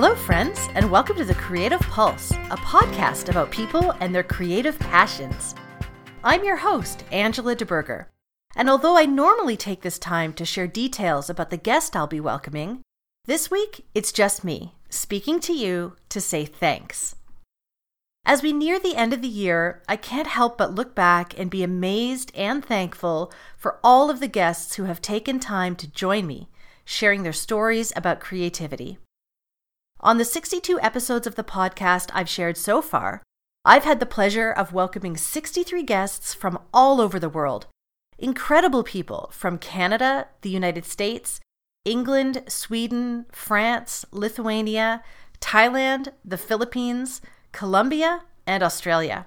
Hello, friends, and welcome to the Creative Pulse, a podcast about people and their creative passions. I'm your host, Angela de Burger, and although I normally take this time to share details about the guest I'll be welcoming, this week it's just me speaking to you to say thanks. As we near the end of the year, I can't help but look back and be amazed and thankful for all of the guests who have taken time to join me, sharing their stories about creativity. On the 62 episodes of the podcast I've shared so far, I've had the pleasure of welcoming 63 guests from all over the world. Incredible people from Canada, the United States, England, Sweden, France, Lithuania, Thailand, the Philippines, Colombia, and Australia.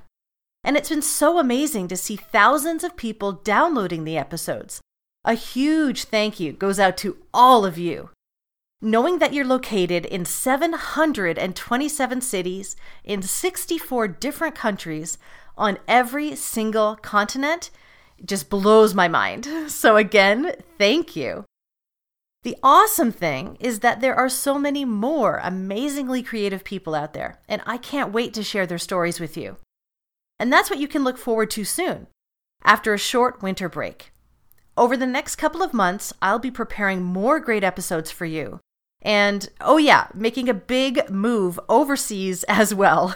And it's been so amazing to see thousands of people downloading the episodes. A huge thank you goes out to all of you. Knowing that you're located in 727 cities in 64 different countries on every single continent just blows my mind. So, again, thank you. The awesome thing is that there are so many more amazingly creative people out there, and I can't wait to share their stories with you. And that's what you can look forward to soon, after a short winter break. Over the next couple of months, I'll be preparing more great episodes for you. And oh, yeah, making a big move overseas as well.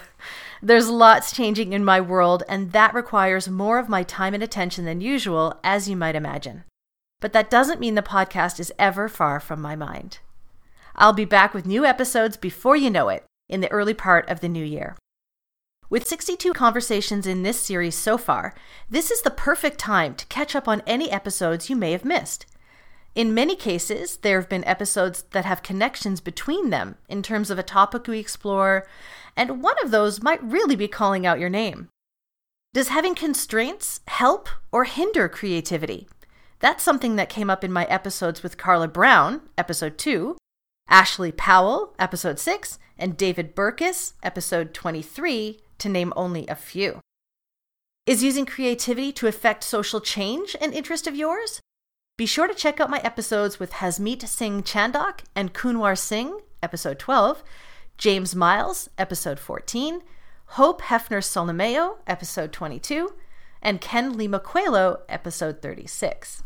There's lots changing in my world, and that requires more of my time and attention than usual, as you might imagine. But that doesn't mean the podcast is ever far from my mind. I'll be back with new episodes before you know it in the early part of the new year. With 62 conversations in this series so far, this is the perfect time to catch up on any episodes you may have missed. In many cases, there have been episodes that have connections between them in terms of a topic we explore, and one of those might really be calling out your name. Does having constraints help or hinder creativity? That's something that came up in my episodes with Carla Brown, episode 2, Ashley Powell, episode 6, and David Burkus, episode 23, to name only a few. Is using creativity to affect social change an interest of yours? Be sure to check out my episodes with Hasmeet Singh Chandak and Kunwar Singh, episode 12, James Miles, episode 14, Hope Hefner Solomeo, episode 22, and Ken Lima Coelho, episode 36.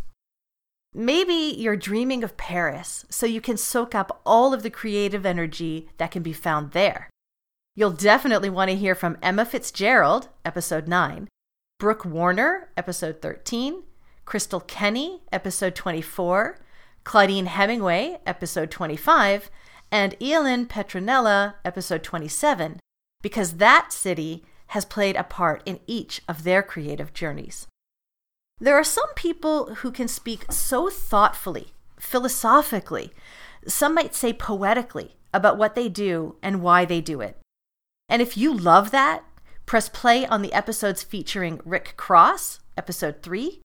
Maybe you're dreaming of Paris so you can soak up all of the creative energy that can be found there. You'll definitely want to hear from Emma Fitzgerald, episode 9, Brooke Warner, episode 13, Crystal Kenny, episode 24, Claudine Hemingway, episode 25, and Eilin Petronella, episode 27, because that city has played a part in each of their creative journeys. There are some people who can speak so thoughtfully, philosophically, some might say poetically, about what they do and why they do it. And if you love that, press play on the episodes featuring Rick Cross, episode 3,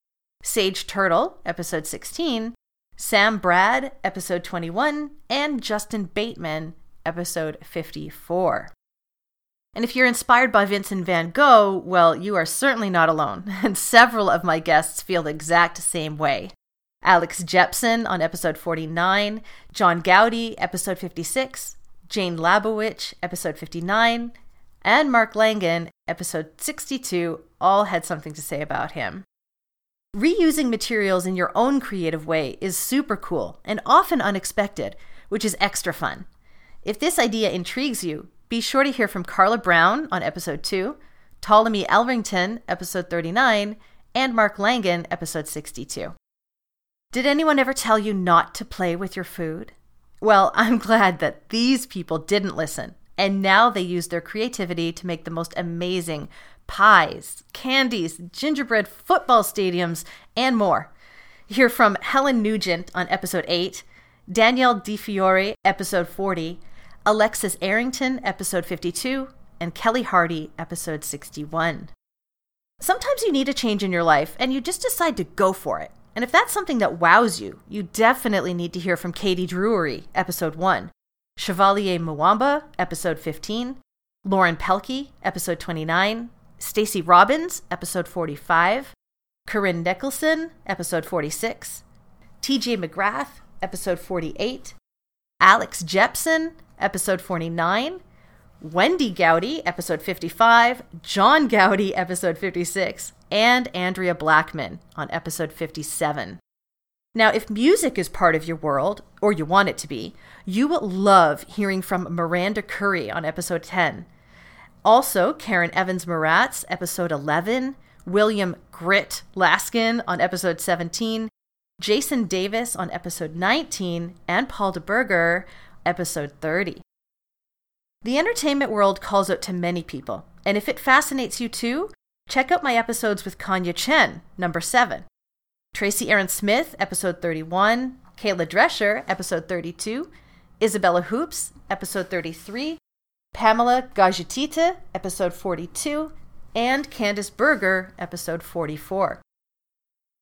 Sage Turtle, episode 16, Sam Brad, episode 21, and Justin Bateman, episode 54. And if you're inspired by Vincent van Gogh, well, you are certainly not alone, and several of my guests feel the exact same way. Alex Jepson on episode 49, John Gowdy, episode 56, Jane Labowitz, episode 59, and Mark Langan, episode 62, all had something to say about him. Reusing materials in your own creative way is super cool and often unexpected, which is extra fun. If this idea intrigues you, be sure to hear from Carla Brown on episode 2, Ptolemy Elrington, episode 39, and Mark Langan, episode 62. Did anyone ever tell you not to play with your food? Well, I'm glad that these people didn't listen, and now they use their creativity to make the most amazing pies, candies, gingerbread football stadiums, and more. Hear from Helen Nugent on episode 8, Danielle DiFiore, episode 40, Alexis Arrington, episode 52, and Kelly Hardy, episode 61. Sometimes you need a change in your life and you just decide to go for it. And if that's something that wows you, you definitely need to hear from Katie Drury, episode 1, Chevalier Mwamba, episode 15, Lauren Pelkey, episode 29, Stacey Robbins, episode 45, Corinne Nicholson, episode 46, TJ McGrath, episode 48, Alex Jepson, episode 49, Wendy Gowdy, episode 55, John Gowdy, episode 56, and Andrea Blackman on episode 57. Now, if music is part of your world, or you want it to be, you will love hearing from Miranda Curry on episode 10. Also, Karen Evans Moratz, episode 11, William Grit Laskin on episode 17, Jason Davis on episode 19, and Paul DeBerger, episode 30. The entertainment world calls out to many people, and if it fascinates you too, check out my episodes with Kanya Chen, number 7, Tracy Aaron Smith, episode 31, Kayla Drescher, episode 32, Isabella Hoops, episode 33, Pamela Gajutita, episode 42, and Candice Berger, episode 44.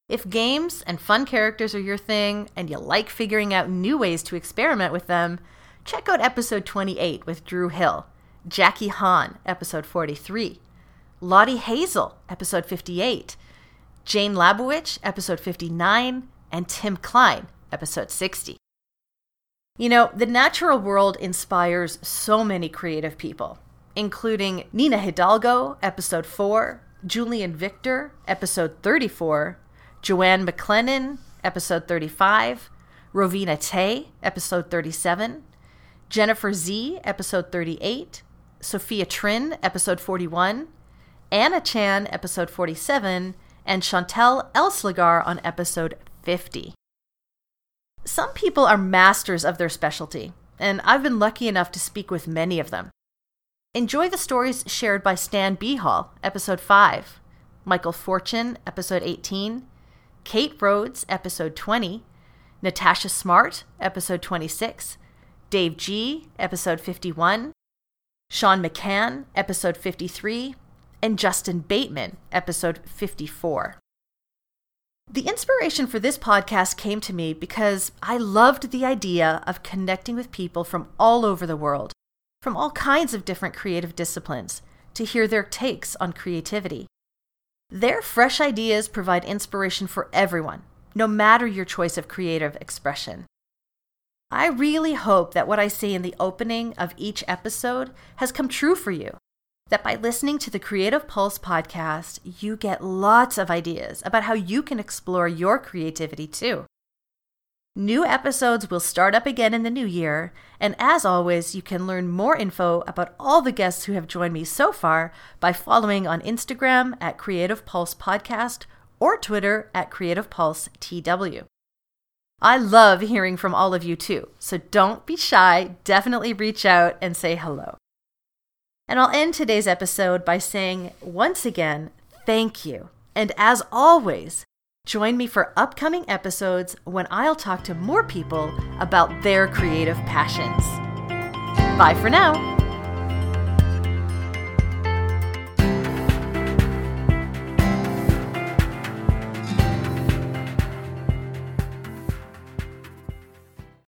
If games and fun characters are your thing and you like figuring out new ways to experiment with them, check out episode 28 with Drew Hill, Jackie Hahn, episode 43, Lottie Hazel, episode 58, Jane Labowich, episode 59, and Tim Klein, episode 60. You know, the natural world inspires so many creative people, including Nina Hidalgo, episode 4, Julian Victor, episode 34, Joanne McLennan, episode 35, Rovina Tay, episode 37, Jennifer Z, episode 38, Sophia Trin, episode 41, Anna Chan, episode 47, and Chantel Elslagar on episode 50. Some people are masters of their specialty, and I've been lucky enough to speak with many of them. Enjoy the stories shared by Stan Behall, episode 5, Michael Fortune, episode 18, Kate Rhodes, episode 20, Natasha Smart, episode 26, Dave G, episode 51, Sean McCann, episode 53, and Justin Bateman, episode 54. The inspiration for this podcast came to me because I loved the idea of connecting with people from all over the world, from all kinds of different creative disciplines, to hear their takes on creativity. Their fresh ideas provide inspiration for everyone, no matter your choice of creative expression. I really hope that what I say in the opening of each episode has come true for you. That by listening to the Creative Pulse podcast, you get lots of ideas about how you can explore your creativity too. New episodes will start up again in the new year, and as always, you can learn more info about all the guests who have joined me so far by following on Instagram at Creative Pulse Podcast or Twitter at Creative Pulse TW. I love hearing from all of you too, so don't be shy, definitely reach out and say hello. And I'll end today's episode by saying once again, thank you. And as always, Join me for upcoming episodes when I'll talk to more people about their creative passions. Bye for now.